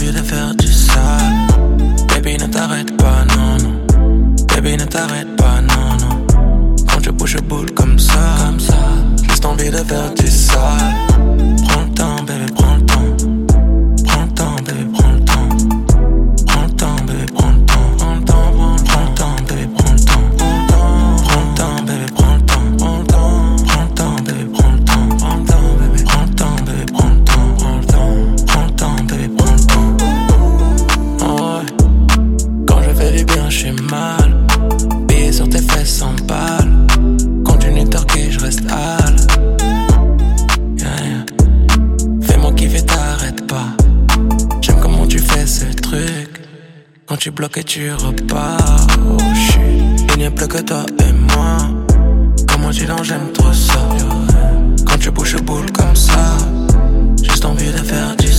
envie de faire du sale. Baby, ne t'arrête pas, non, non. Baby, ne t'arrête pas, non, non. Quand je bouge, je boule comme ça, comme ça. Juste envie de faire du sale. Prends je suis mal. Billets sur tes fesses sans balles. Continue torquer, je reste hal. Fais-moi kiffer, t'arrêtes pas. J'aime comment tu fais ce truc. Quand tu bloques et tu repars. Oh. Il n'y a plus que toi et moi. Comment tu l'en j'aime trop ça. Quand tu bouges boule comme ça. Juste envie de faire du